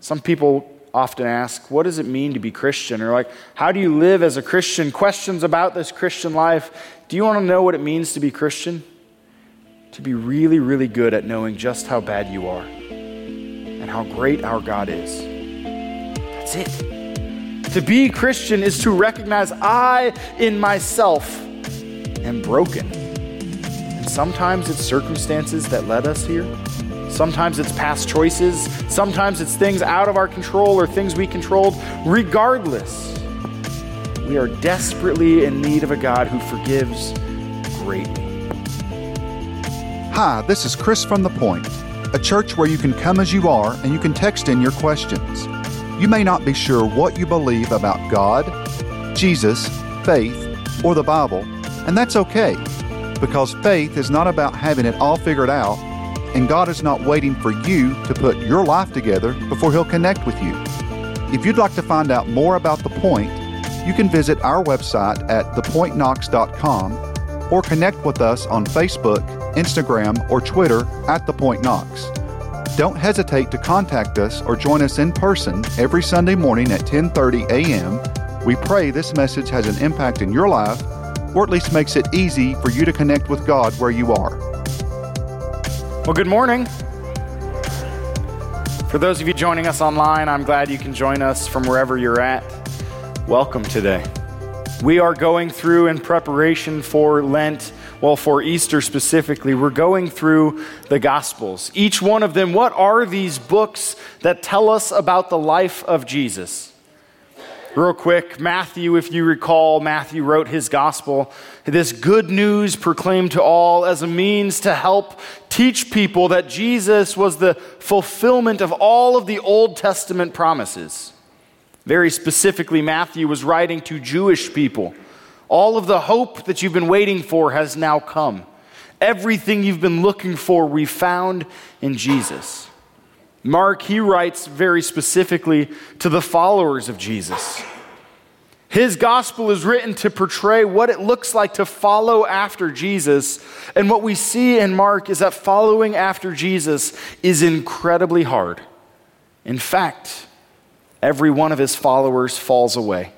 Some people often ask, What does it mean to be Christian? Or, like, How do you live as a Christian? Questions about this Christian life. Do you want to know what it means to be Christian? To be really, really good at knowing just how bad you are and how great our God is. That's it. To be Christian is to recognize I, in myself, am broken. And sometimes it's circumstances that led us here. Sometimes it's past choices. Sometimes it's things out of our control or things we controlled. Regardless, we are desperately in need of a God who forgives greatly. Hi, this is Chris from The Point, a church where you can come as you are and you can text in your questions. You may not be sure what you believe about God, Jesus, faith, or the Bible, and that's okay, because faith is not about having it all figured out and God is not waiting for you to put your life together before He'll connect with you. If you'd like to find out more about The Point, you can visit our website at thepointknox.com or connect with us on Facebook, Instagram, or Twitter at The Point Knox. Don't hesitate to contact us or join us in person every Sunday morning at 10:30 a.m. We pray this message has an impact in your life or at least makes it easy for you to connect with God where you are. Well, good morning. For those of you joining us online, I'm glad you can join us from wherever you're at. Welcome today. We are going through in preparation for Lent, well, for Easter specifically, we're going through the Gospels. Each one of them, what are these books that tell us about the life of Jesus? Real quick, Matthew, if you recall, Matthew wrote his gospel, this good news proclaimed to all as a means to help teach people that Jesus was the fulfillment of all of the Old Testament promises. Very specifically, Matthew was writing to Jewish people. All of the hope that you've been waiting for has now come. Everything you've been looking for, we found in Jesus. Mark, he writes very specifically to the followers of Jesus. His gospel is written to portray what it looks like to follow after Jesus. And what we see in Mark is that following after Jesus is incredibly hard. In fact, every one of his followers falls away,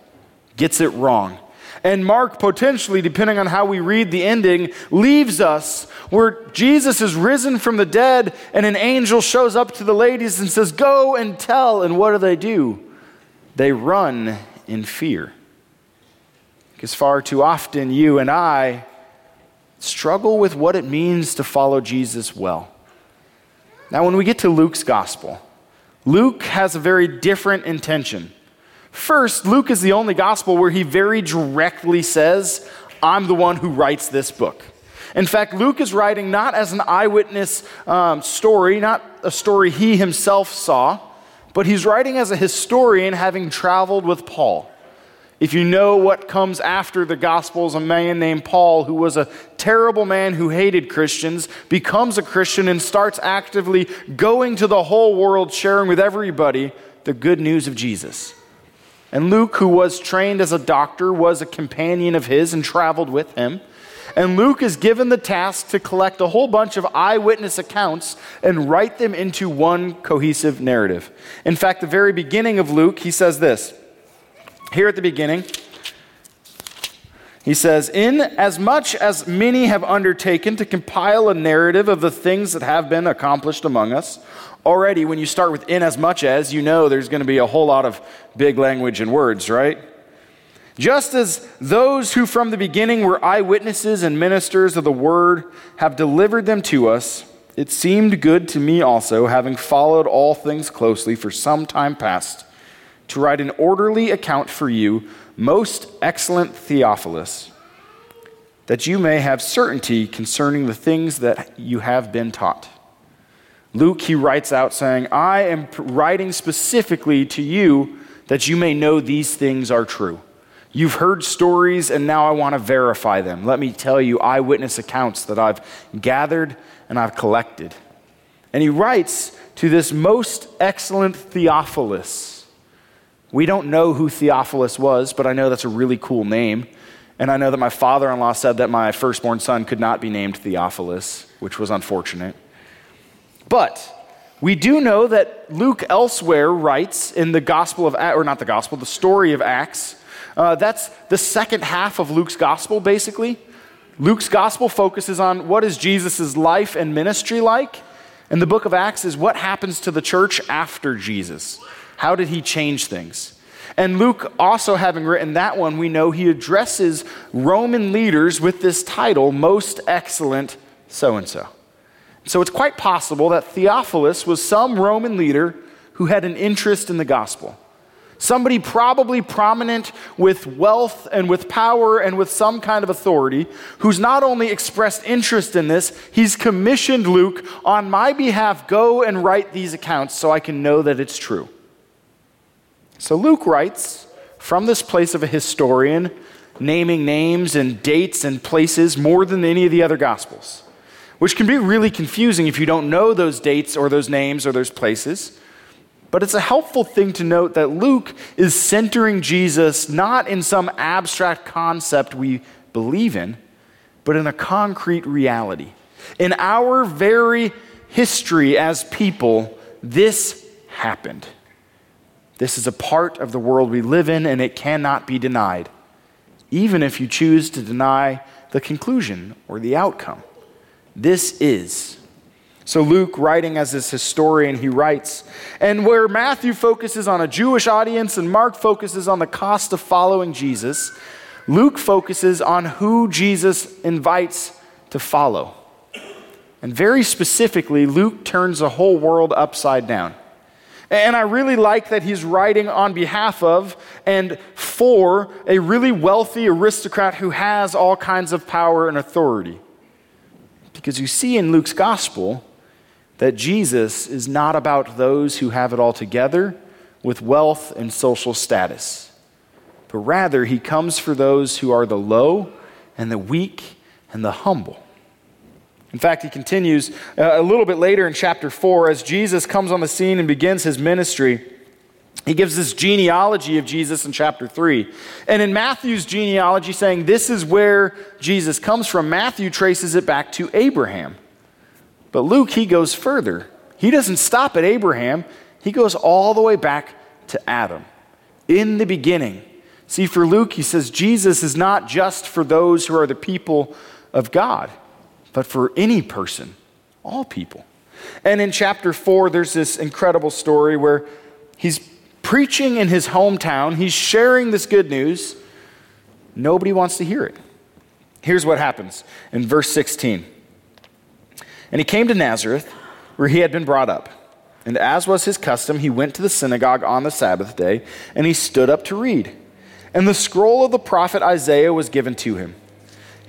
gets it wrong. And Mark, potentially, depending on how we read the ending, leaves us where Jesus is risen from the dead and an angel shows up to the ladies and says, Go and tell. And what do they do? They run in fear. Because far too often, you and I struggle with what it means to follow Jesus well. Now, when we get to Luke's gospel, Luke has a very different intention. First, Luke is the only gospel where he very directly says, I'm the one who writes this book. In fact, Luke is writing not as an eyewitness um, story, not a story he himself saw, but he's writing as a historian having traveled with Paul. If you know what comes after the Gospels, a man named Paul, who was a terrible man who hated Christians, becomes a Christian and starts actively going to the whole world, sharing with everybody the good news of Jesus. And Luke, who was trained as a doctor, was a companion of his and traveled with him. And Luke is given the task to collect a whole bunch of eyewitness accounts and write them into one cohesive narrative. In fact, the very beginning of Luke, he says this. Here at the beginning, he says, In as much as many have undertaken to compile a narrative of the things that have been accomplished among us, already when you start with in as much as, you know there's going to be a whole lot of big language and words, right? Just as those who from the beginning were eyewitnesses and ministers of the word have delivered them to us, it seemed good to me also, having followed all things closely for some time past, to write an orderly account for you, most excellent Theophilus, that you may have certainty concerning the things that you have been taught Luke, he writes out saying, I am writing specifically to you that you may know these things are true. You've heard stories, and now I want to verify them. Let me tell you eyewitness accounts that I've gathered and I've collected. And he writes to this most excellent Theophilus. We don't know who Theophilus was, but I know that's a really cool name. And I know that my father in law said that my firstborn son could not be named Theophilus, which was unfortunate. But We do know that Luke elsewhere writes in the Gospel of, or not the Gospel, the story of Acts. Uh, that's the second half of Luke's Gospel, basically. Luke's Gospel focuses on what is Jesus' life and ministry like, and the book of Acts is what happens to the church after Jesus. How did he change things? And Luke, also having written that one, we know he addresses Roman leaders with this title, Most Excellent So and so. So it's quite possible that Theophilus was some Roman leader who had an interest in the gospel. Somebody probably prominent with wealth and with power and with some kind of authority, who's not only expressed interest in this, he's commissioned Luke on my behalf, go and write these accounts so I can know that it's true. So Luke writes from this place of a historian, naming names and dates and places more than any of the other gospels which can be really confusing if you don't know those dates or those names or those places. But it's a helpful thing to note that Luke is centering Jesus not in some abstract concept we believe in, but in a concrete reality. In our very history as people, this happened. This is a part of the world we live in, and it cannot be denied, even if you choose to deny the conclusion or the outcome. This is. So, Luke, writing as his historian, he writes, and where Matthew focuses on a Jewish audience and Mark focuses on the cost of following Jesus, Luke focuses on who Jesus invites to follow. And very specifically, Luke turns the whole world upside down. And I really like that he's writing on behalf of and for a really wealthy aristocrat who has all kinds of power and authority. Because you see in Luke's gospel that Jesus is not about those who have it all together with wealth and social status, but rather he comes for those who are the low and the weak and the humble. In fact, he continues uh, a little bit later in chapter 4 as Jesus comes on the scene and begins his ministry. He gives this genealogy of Jesus in chapter 3. And in Matthew's genealogy, saying this is where Jesus comes from, Matthew traces it back to Abraham. But Luke, he goes further. He doesn't stop at Abraham, he goes all the way back to Adam. In the beginning. See, for Luke, he says Jesus is not just for those who are the people of God, but for any person, all people. And in chapter 4, there's this incredible story where he's preaching in his hometown, he's sharing this good news. Nobody wants to hear it. Here's what happens in verse 16. And he came to Nazareth, where he had been brought up. And as was his custom, he went to the synagogue on the Sabbath day, and he stood up to read. And the scroll of the prophet Isaiah was given to him.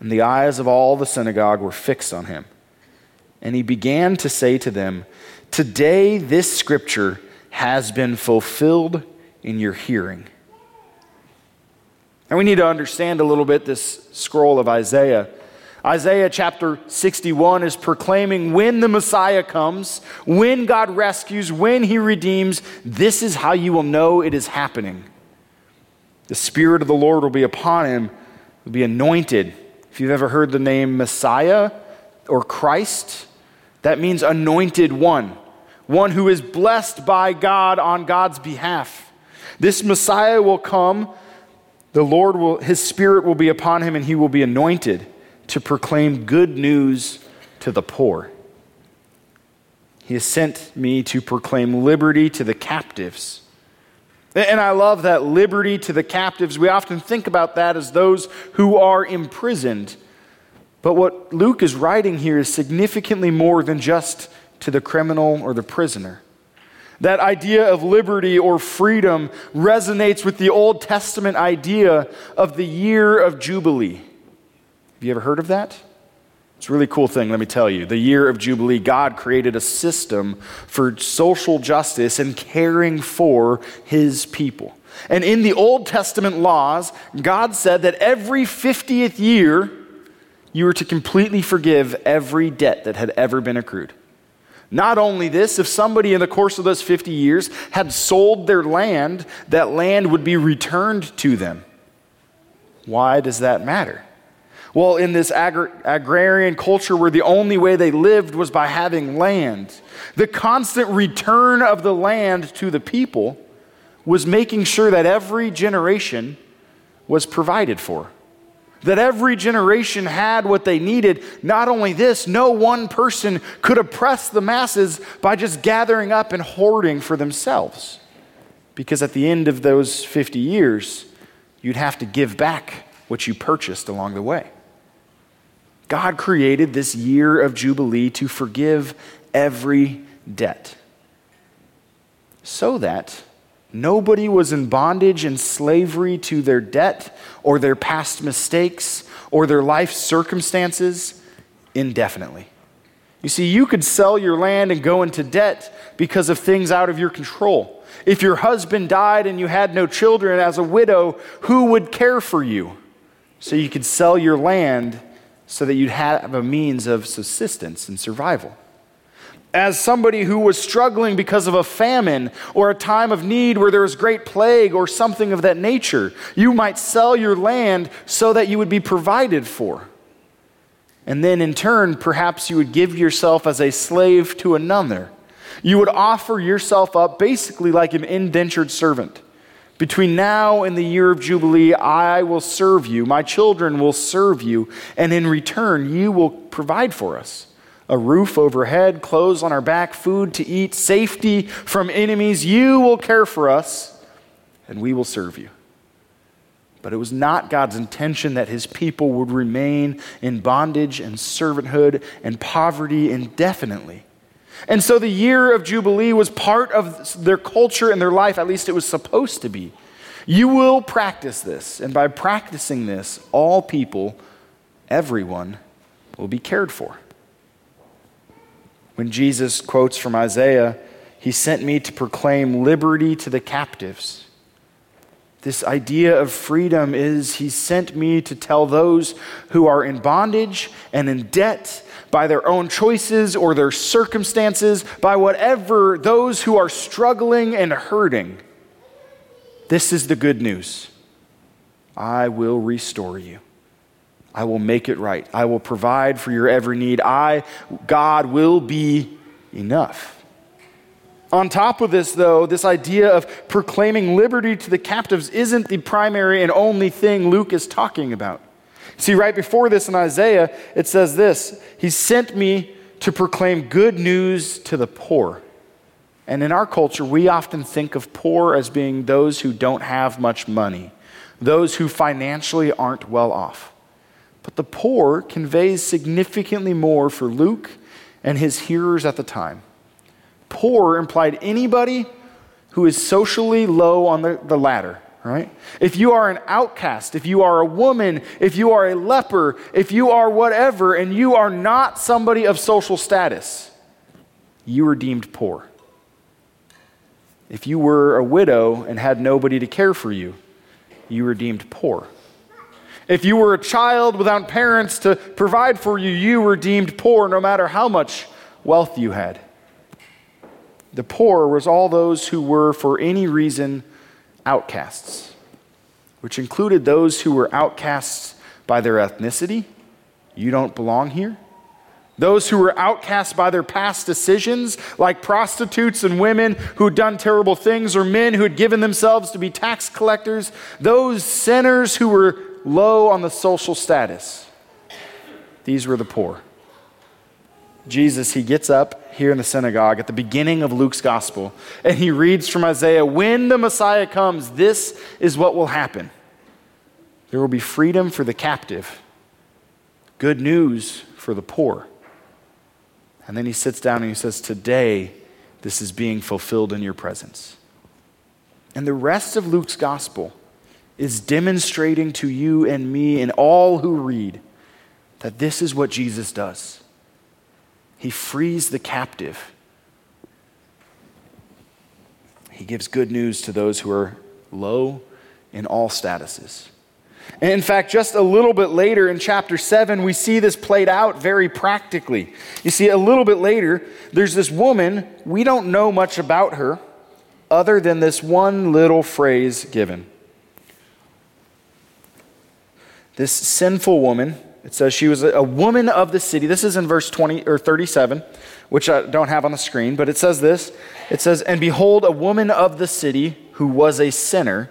And the eyes of all the synagogue were fixed on him. And he began to say to them, Today, this scripture has been fulfilled in your hearing. And we need to understand a little bit this scroll of Isaiah. Isaiah chapter 61 is proclaiming when the Messiah comes, when God rescues, when he redeems, this is how you will know it is happening. The Spirit of the Lord will be upon him, will be anointed. If you've ever heard the name Messiah or Christ, that means anointed one, one who is blessed by God on God's behalf. This Messiah will come, the Lord will, his spirit will be upon him, and he will be anointed to proclaim good news to the poor. He has sent me to proclaim liberty to the captives. And I love that liberty to the captives. We often think about that as those who are imprisoned. But what Luke is writing here is significantly more than just to the criminal or the prisoner. That idea of liberty or freedom resonates with the Old Testament idea of the year of Jubilee. Have you ever heard of that? It's a really cool thing, let me tell you. The year of Jubilee, God created a system for social justice and caring for his people. And in the Old Testament laws, God said that every 50th year, you were to completely forgive every debt that had ever been accrued. Not only this, if somebody in the course of those 50 years had sold their land, that land would be returned to them. Why does that matter? Well, in this agrarian culture where the only way they lived was by having land, the constant return of the land to the people was making sure that every generation was provided for. That every generation had what they needed. Not only this, no one person could oppress the masses by just gathering up and hoarding for themselves. Because at the end of those 50 years, you'd have to give back what you purchased along the way. God created this year of Jubilee to forgive every debt so that nobody was in bondage and slavery to their debt or their past mistakes or their life circumstances indefinitely. You see, you could sell your land and go into debt because of things out of your control. If your husband died and you had no children as a widow, who would care for you? So you could sell your land so that you'd have a means of subsistence and survival. As somebody who was struggling because of a famine or a time of need where there was great plague or something of that nature, you might sell your land so that you would be provided for. And then in turn, perhaps you would give yourself as a slave to another. You would offer yourself up basically like an indentured servant. Between now and the year of Jubilee, I will serve you. My children will serve you. And in return, you will provide for us a roof overhead, clothes on our back, food to eat, safety from enemies. You will care for us, and we will serve you. But it was not God's intention that his people would remain in bondage and servanthood and poverty indefinitely. And so the year of Jubilee was part of their culture and their life, at least it was supposed to be. You will practice this, and by practicing this, all people, everyone, will be cared for. When Jesus quotes from Isaiah, He sent me to proclaim liberty to the captives. This idea of freedom is He sent me to tell those who are in bondage and in debt by their own choices or their circumstances, by whatever, those who are struggling and hurting. This is the good news. I will restore you. I will make it right. I will provide for your every need. I, God, will be enough. On top of this, though, this idea of proclaiming liberty to the captives isn't the primary and only thing Luke is talking about. See, right before this in Isaiah, it says this He sent me to proclaim good news to the poor. And in our culture, we often think of poor as being those who don't have much money, those who financially aren't well off. But the poor conveys significantly more for Luke and his hearers at the time. Poor implied anybody who is socially low on the, the ladder right? If you are an outcast, if you are a woman, if you are a leper, if you are whatever, and you are not somebody of social status, you are deemed poor. If you were a widow and had nobody to care for you, you were deemed poor. If you were a child without parents to provide for you, you were deemed poor no matter how much wealth you had. The poor was all those who were, for any reason, outcasts, which included those who were outcasts by their ethnicity. You don't belong here. Those who were outcast by their past decisions, like prostitutes and women who had done terrible things, or men who had given themselves to be tax collectors. Those sinners who were low on the social status. These were the poor. Jesus, he gets up here in the synagogue at the beginning of Luke's gospel, and he reads from Isaiah When the Messiah comes, this is what will happen there will be freedom for the captive, good news for the poor. And then he sits down and he says, Today, this is being fulfilled in your presence. And the rest of Luke's gospel is demonstrating to you and me and all who read that this is what Jesus does. He frees the captive. He gives good news to those who are low in all statuses. And in fact, just a little bit later in chapter 7, we see this played out very practically. You see, a little bit later, there's this woman. We don't know much about her other than this one little phrase given. This sinful woman, it says she was a woman of the city. This is in verse 20 or 37, which I don't have on the screen, but it says this. It says, And behold, a woman of the city who was a sinner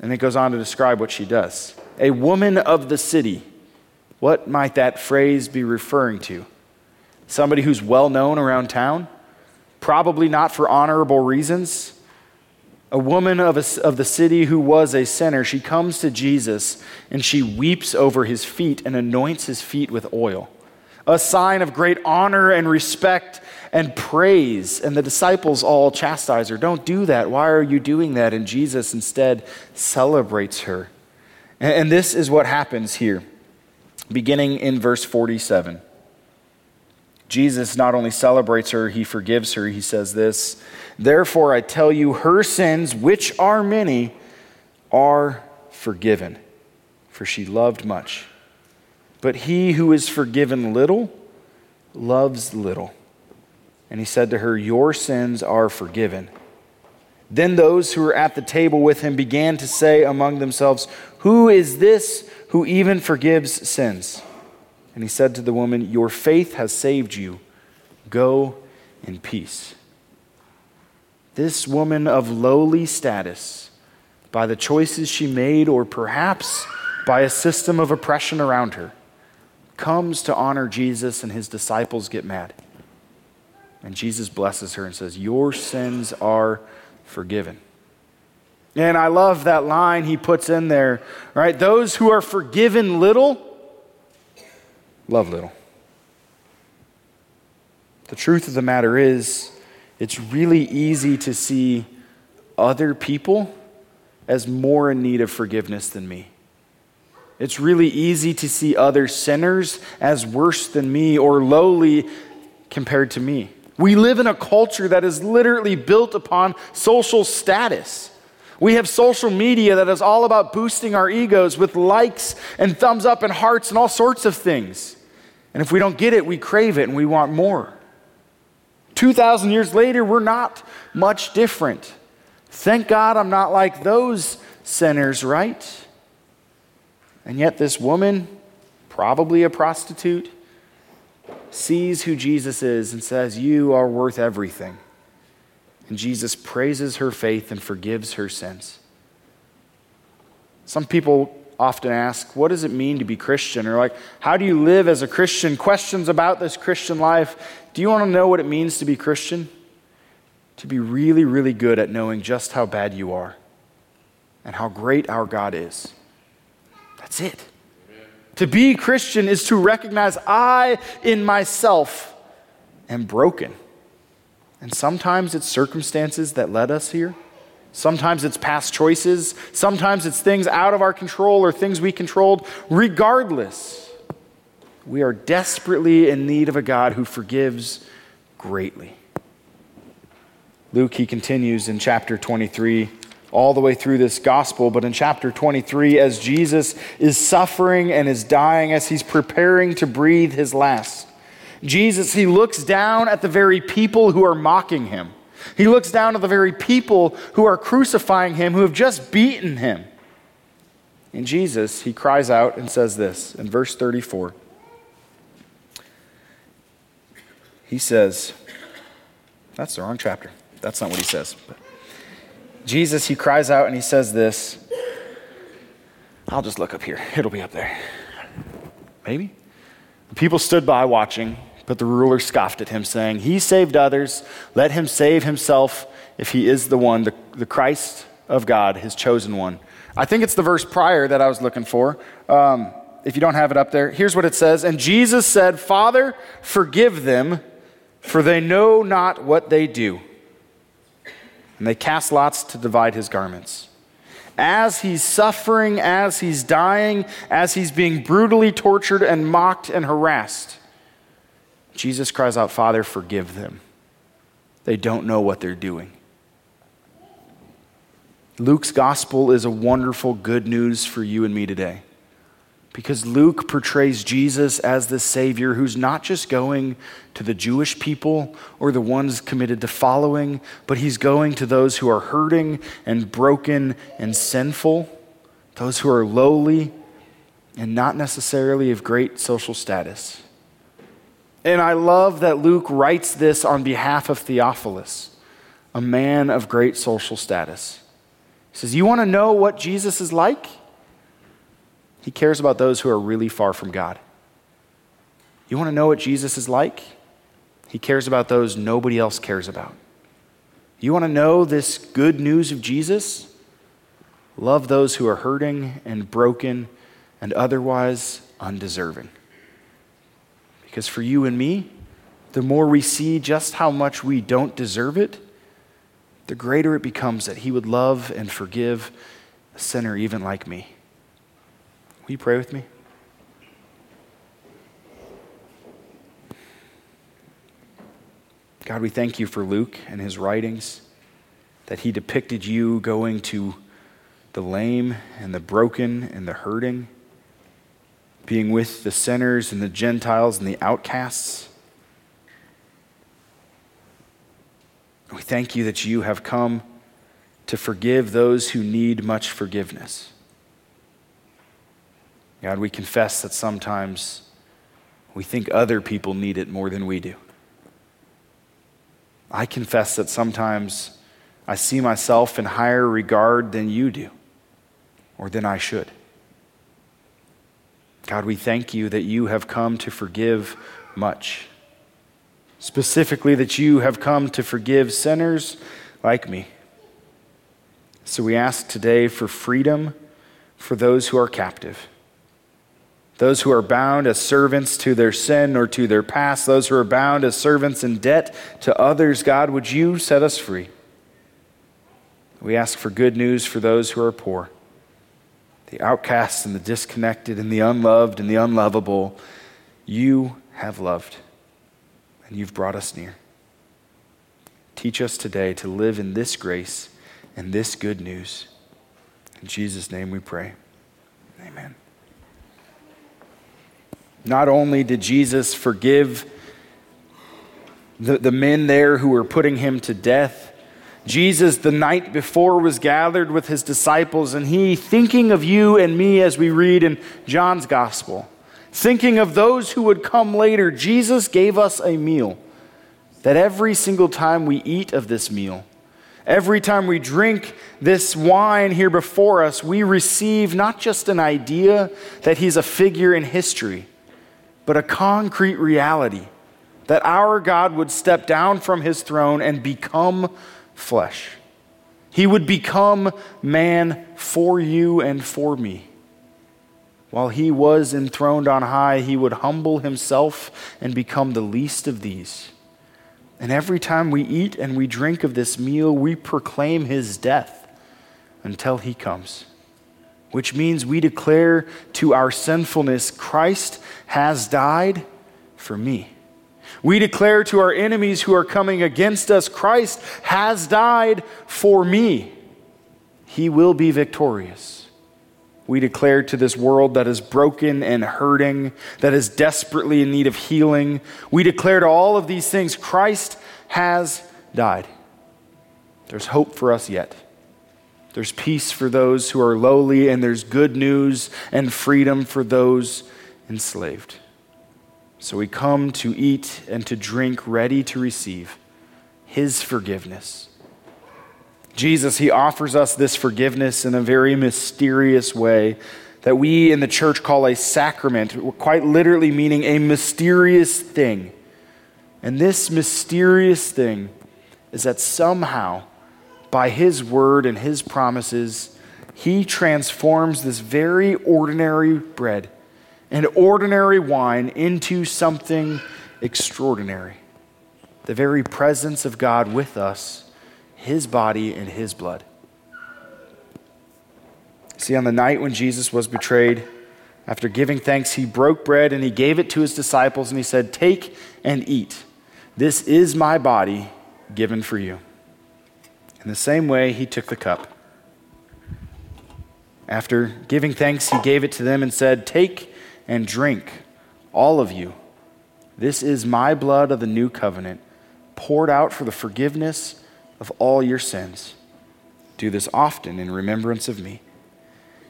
and it goes on to describe what she does. A woman of the city. What might that phrase be referring to? Somebody who's well known around town? Probably not for honorable reasons. A woman of, a, of the city who was a sinner, she comes to Jesus and she weeps over his feet and anoints his feet with oil. A sign of great honor and respect and praise. And the disciples all chastise her. Don't do that. Why are you doing that? And Jesus instead celebrates her. And this is what happens here, beginning in verse 47. Jesus not only celebrates her, he forgives her. He says this Therefore, I tell you, her sins, which are many, are forgiven, for she loved much. But he who is forgiven little loves little. And he said to her, Your sins are forgiven. Then those who were at the table with him began to say among themselves, Who is this who even forgives sins? And he said to the woman, Your faith has saved you. Go in peace. This woman of lowly status, by the choices she made, or perhaps by a system of oppression around her, comes to honor Jesus, and his disciples get mad. And Jesus blesses her and says, Your sins are forgiven. And I love that line he puts in there, right? Those who are forgiven little, love little. The truth of the matter is, it's really easy to see other people as more in need of forgiveness than me. It's really easy to see other sinners as worse than me or lowly compared to me. We live in a culture that is literally built upon social status. We have social media that is all about boosting our egos with likes and thumbs up and hearts and all sorts of things. And if we don't get it, we crave it and we want more. 2,000 years later, we're not much different. Thank God I'm not like those sinners, right? And yet, this woman, probably a prostitute, sees who Jesus is and says, You are worth everything. And Jesus praises her faith and forgives her sins. Some people often ask, What does it mean to be Christian? Or, like, How do you live as a Christian? Questions about this Christian life. Do you want to know what it means to be Christian? To be really, really good at knowing just how bad you are and how great our God is. That's it. To be Christian is to recognize I, in myself, am broken. And sometimes it's circumstances that led us here. Sometimes it's past choices. Sometimes it's things out of our control or things we controlled. Regardless, we are desperately in need of a God who forgives greatly. Luke, he continues in chapter 23 all the way through this gospel. But in chapter 23, as Jesus is suffering and is dying, as he's preparing to breathe his last, Jesus, he looks down at the very people who are mocking him. He looks down at the very people who are crucifying him, who have just beaten him. And Jesus, he cries out and says this in verse 34. He says, that's the wrong chapter. That's not what he says. But Jesus, he cries out and he says this. I'll just look up here. It'll be up there. Maybe? The people stood by watching, but the ruler scoffed at him, saying, He saved others. Let him save himself if he is the one, the, the Christ of God, his chosen one. I think it's the verse prior that I was looking for. Um, if you don't have it up there, here's what it says And Jesus said, Father, forgive them, for they know not what they do. And they cast lots to divide his garments. as he's suffering, as he's dying, as he's being brutally tortured and mocked and harassed, Jesus cries out, Father, forgive them. They don't know what they're doing. Luke's gospel is a wonderful good news for you and me today. Because Luke portrays Jesus as the Savior who's not just going to the Jewish people or the ones committed to following, but he's going to those who are hurting and broken and sinful, those who are lowly and not necessarily of great social status. And I love that Luke writes this on behalf of Theophilus, a man of great social status. He says, You want to know what Jesus is like? He cares about those who are really far from God. You want to know what Jesus is like? He cares about those nobody else cares about. You want to know this good news of Jesus? Love those who are hurting and broken and otherwise undeserving. Because for you and me, the more we see just how much we don't deserve it, the greater it becomes that He would love and forgive a sinner even like me. Will you pray with me? God, we thank you for Luke and his writings, that he depicted you going to the lame and the broken and the hurting, being with the sinners and the Gentiles and the outcasts. We thank you that you have come to forgive those who need much forgiveness. God, we confess that sometimes we think other people need it more than we do. I confess that sometimes I see myself in higher regard than you do, or than I should. God, we thank you that you have come to forgive much. Specifically, that you have come to forgive sinners like me. So we ask today for freedom for those who are captive those who are bound as servants to their sin or to their past, those who are bound as servants in debt to others, God, would you set us free? We ask for good news for those who are poor, the outcasts and the disconnected and the unloved and the unlovable. You have loved, and you've brought us near. Teach us today to live in this grace and this good news. In Jesus' name we pray. Amen. Not only did Jesus forgive the, the men there who were putting him to death, Jesus, the night before, was gathered with his disciples, and he, thinking of you and me as we read in John's gospel, thinking of those who would come later, Jesus gave us a meal. That every single time we eat of this meal, every time we drink this wine here before us, we receive not just an idea that he's a figure in history but a concrete reality that our God would step down from his throne and become flesh. He would become man for you and for me. While he was enthroned on high, he would humble himself and become the least of these. And every time we eat and we drink of this meal, we proclaim his death until he comes which means we declare to our sinfulness, Christ has died for me. We declare to our enemies who are coming against us, Christ has died for me. He will be victorious. We declare to this world that is broken and hurting, that is desperately in need of healing, we declare to all of these things, Christ has died. There's hope for us yet. There's peace for those who are lowly, and there's good news and freedom for those enslaved. So we come to eat and to drink, ready to receive His forgiveness. Jesus, He offers us this forgiveness in a very mysterious way that we in the church call a sacrament, quite literally meaning a mysterious thing. And this mysterious thing is that somehow, by His word and His promises, He transforms this very ordinary bread and ordinary wine into something extraordinary. The very presence of God with us, His body and His blood. See, on the night when Jesus was betrayed, after giving thanks, he broke bread and he gave it to his disciples and he said, Take and eat. This is my body given for you. In the same way, he took the cup. After giving thanks, he gave it to them and said, Take and drink, all of you. This is my blood of the new covenant, poured out for the forgiveness of all your sins. Do this often in remembrance of me.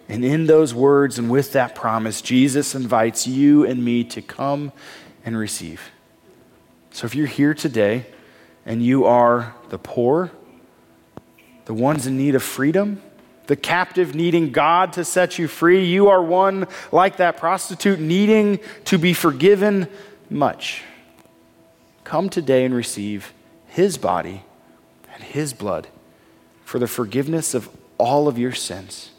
And in those words and with that promise, Jesus invites you and me to come and receive. So if you're here today and you are the poor, the ones in need of freedom, the captive needing God to set you free, you are one like that prostitute needing to be forgiven much. Come today and receive his body and his blood for the forgiveness of all of your sins.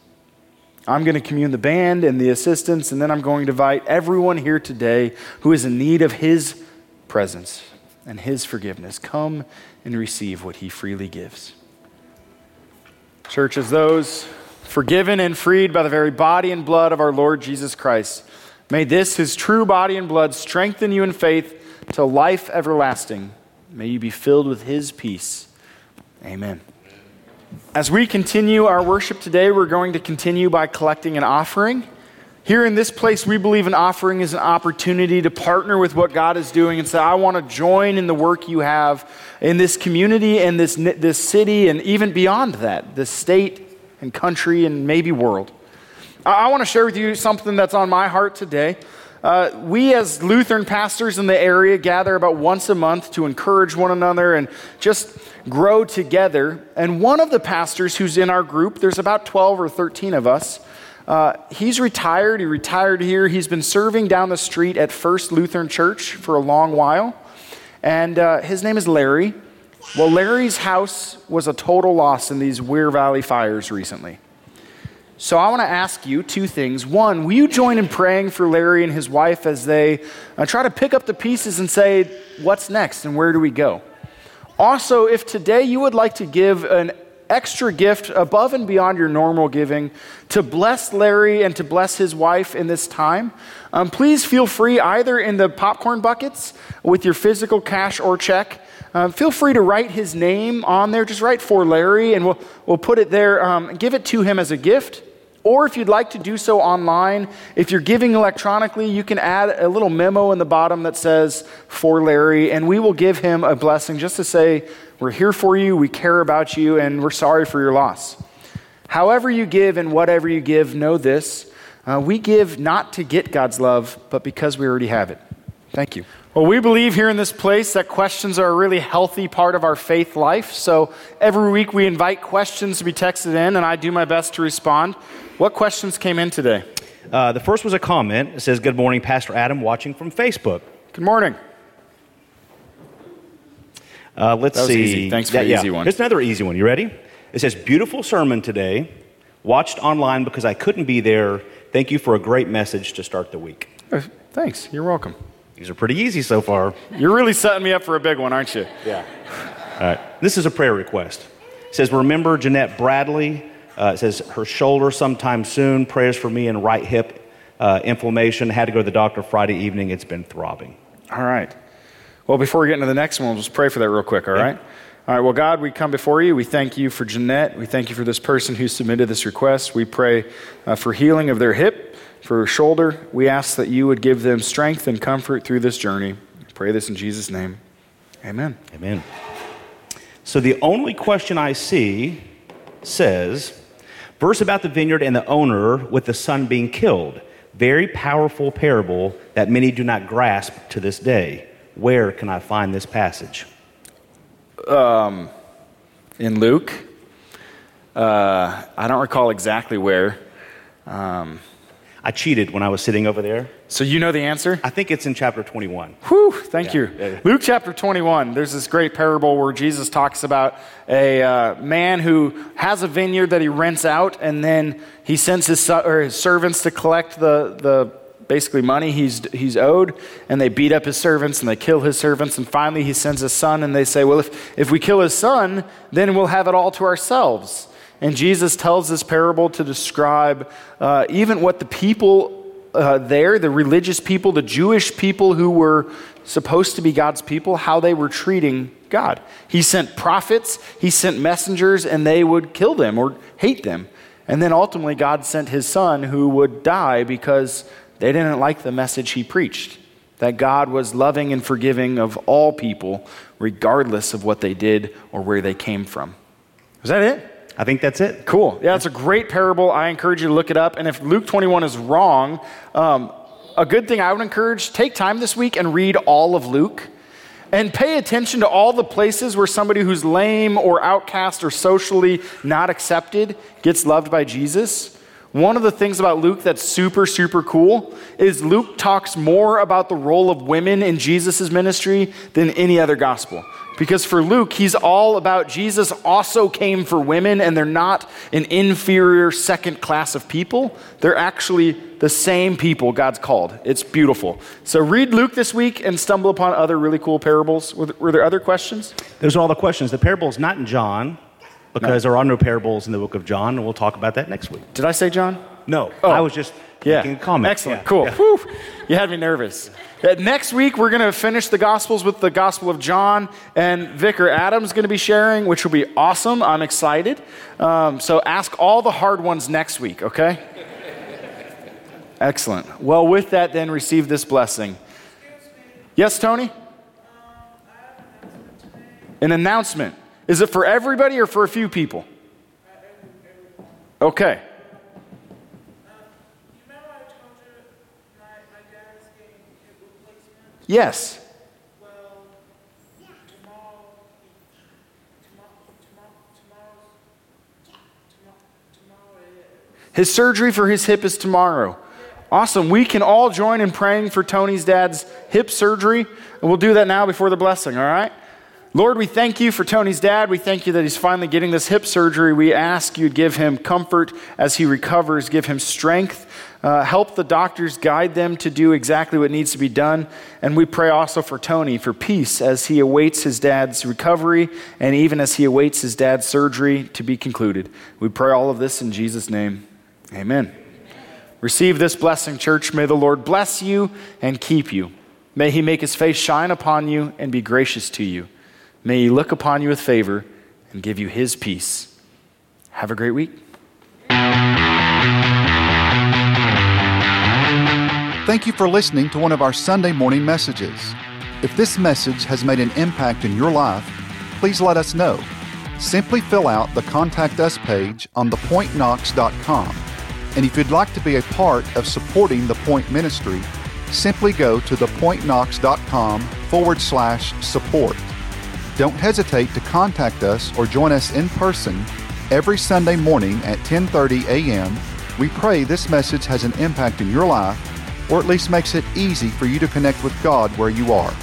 I'm going to commune the band and the assistants, and then I'm going to invite everyone here today who is in need of His presence and His forgiveness. Come and receive what He freely gives. Church, as those forgiven and freed by the very body and blood of our Lord Jesus Christ, may this, His true body and blood, strengthen you in faith to life everlasting. May you be filled with His peace. Amen. As we continue our worship today, we're going to continue by collecting an offering. Here in this place, we believe an offering is an opportunity to partner with what God is doing and say, I want to join in the work you have in this community and this, this city and even beyond that, this state and country and maybe world. I, I want to share with you something that's on my heart today. Uh, we, as Lutheran pastors in the area, gather about once a month to encourage one another and just grow together. And one of the pastors who's in our group, there's about 12 or 13 of us, uh, he's retired. He retired here. He's been serving down the street at First Lutheran Church for a long while. And uh, his name is Larry. Well, Larry's house was a total loss in these Wears Valley fires recently. So I want to ask you two things. One, will you join in praying for Larry and his wife as they uh, try to pick up the pieces and say, what's next and where do we go? Also, if today you would like to give an extra gift above and beyond your normal giving to bless Larry and to bless his wife in this time, um, please feel free either in the popcorn buckets with your physical cash or check. Uh, feel free to write his name on there. Just write for Larry, and we'll, we'll put it there. Um, give it to him as a gift. Or if you'd like to do so online, if you're giving electronically, you can add a little memo in the bottom that says, For Larry, and we will give him a blessing just to say, We're here for you, we care about you, and we're sorry for your loss. However, you give and whatever you give, know this uh, we give not to get God's love, but because we already have it. Thank you. Well, we believe here in this place that questions are a really healthy part of our faith life. So every week we invite questions to be texted in, and I do my best to respond. What questions came in today? Uh, the first was a comment. It says, Good morning, Pastor Adam, watching from Facebook. Good morning. Uh, let's That see. easy. Thanks for the yeah. easy one. Here's another easy one. You ready? It says, Beautiful sermon today. Watched online because I couldn't be there. Thank you for a great message to start the week. Uh, Thanks. You're welcome. These are pretty easy so far. You're really setting me up for a big one, aren't you? Yeah. All right. This is a prayer request. It says, Remember Jeanette Bradley. Uh, it says, Her shoulder sometime soon. Prayers for me and right hip uh, inflammation. Had to go to the doctor Friday evening. It's been throbbing. All right. Well, before we get into the next one, we'll just pray for that real quick, all right? All right. Well, God, we come before you. We thank you for Jeanette. We thank you for this person who submitted this request. We pray uh, for healing of their hip, for her shoulder. We ask that you would give them strength and comfort through this journey. We pray this in Jesus' name. Amen. Amen. So the only question I see says, verse about the vineyard and the owner with the son being killed. Very powerful parable that many do not grasp to this day. Where can I find this passage? Um, In Luke, uh, I don't recall exactly where. Um, I cheated when I was sitting over there. so you know the answer? I think it's in chapter 21. Whew, thank Yeah, you. yeah. Luke chapter 21, there's this great parable where Jesus talks about a uh, man who has a vineyard that he rents out, and then he sends his, or his servants to collect the, the basically money he's, he's owed, and they beat up his servants and they kill his servants, and finally he sends his son, and they say, Well, if, if we kill his son, then we'll have it all to ourselves. And Jesus tells this parable to describe uh, even what the people uh, there, the religious people, the Jewish people who were supposed to be God's people, how they were treating God. He sent prophets, he sent messengers, and they would kill them or hate them. And then ultimately, God sent his son who would die because they didn't like the message he preached that God was loving and forgiving of all people, regardless of what they did or where they came from. Is that it? I think that's it. Cool. Yeah, it's a great parable. I encourage you to look it up. And if Luke 21 is wrong, um, a good thing I would encourage take time this week and read all of Luke and pay attention to all the places where somebody who's lame or outcast or socially not accepted gets loved by Jesus. One of the things about Luke that's super, super cool is Luke talks more about the role of women in Jesus' ministry than any other gospel. Because for Luke, he's all about Jesus also came for women, and they're not an inferior second class of people. They're actually the same people God's called. It's beautiful. So read Luke this week and stumble upon other really cool parables. Were, there other questions? Those are all the questions. The parable is not in John because no. there are no parables in the book of John, and we'll talk about that next week. Did I say John? No. Oh. I was just yeah. making a comment. Excellent. Yeah. Cool. Yeah. You had me nervous. Uh, next week, we're going to finish the Gospels with the Gospel of John, and Vicar Adam's going to be sharing, which will be awesome. I'm excited. Um, so ask all the hard ones next week, okay? Excellent. Well, with that, then receive this blessing. Yes, Tony? An announcement. Is it for everybody or for a few people? Okay. Yes. His surgery for his hip is tomorrow. Awesome. We can all join in praying for Tony's dad's hip surgery, and we'll do that now before the blessing, all right? Lord, we thank you for Tony's dad. We thank you that he's finally getting this hip surgery. We ask you to give him comfort as he recovers, give him strength, uh, help the doctors guide them to do exactly what needs to be done. And we pray also for Tony for peace as he awaits his dad's recovery and even as he awaits his dad's surgery to be concluded. We pray all of this in Jesus' name. Amen. Receive this blessing, church. May the Lord bless you and keep you. May he make his face shine upon you and be gracious to you. May he look upon you with favor and give you his peace. Have a great week. Thank you for listening to one of our Sunday morning messages. If this message has made an impact in your life, please let us know. Simply fill out the Contact Us page on thepointknox.com. And if you'd like to be a part of supporting the Point Ministry, simply go to thepointknox.com forward slash support. Don't hesitate to contact us or join us in person every Sunday morning at 10:30 a.m. We pray this message has an impact in your life or at least makes it easy for you to connect with God where you are.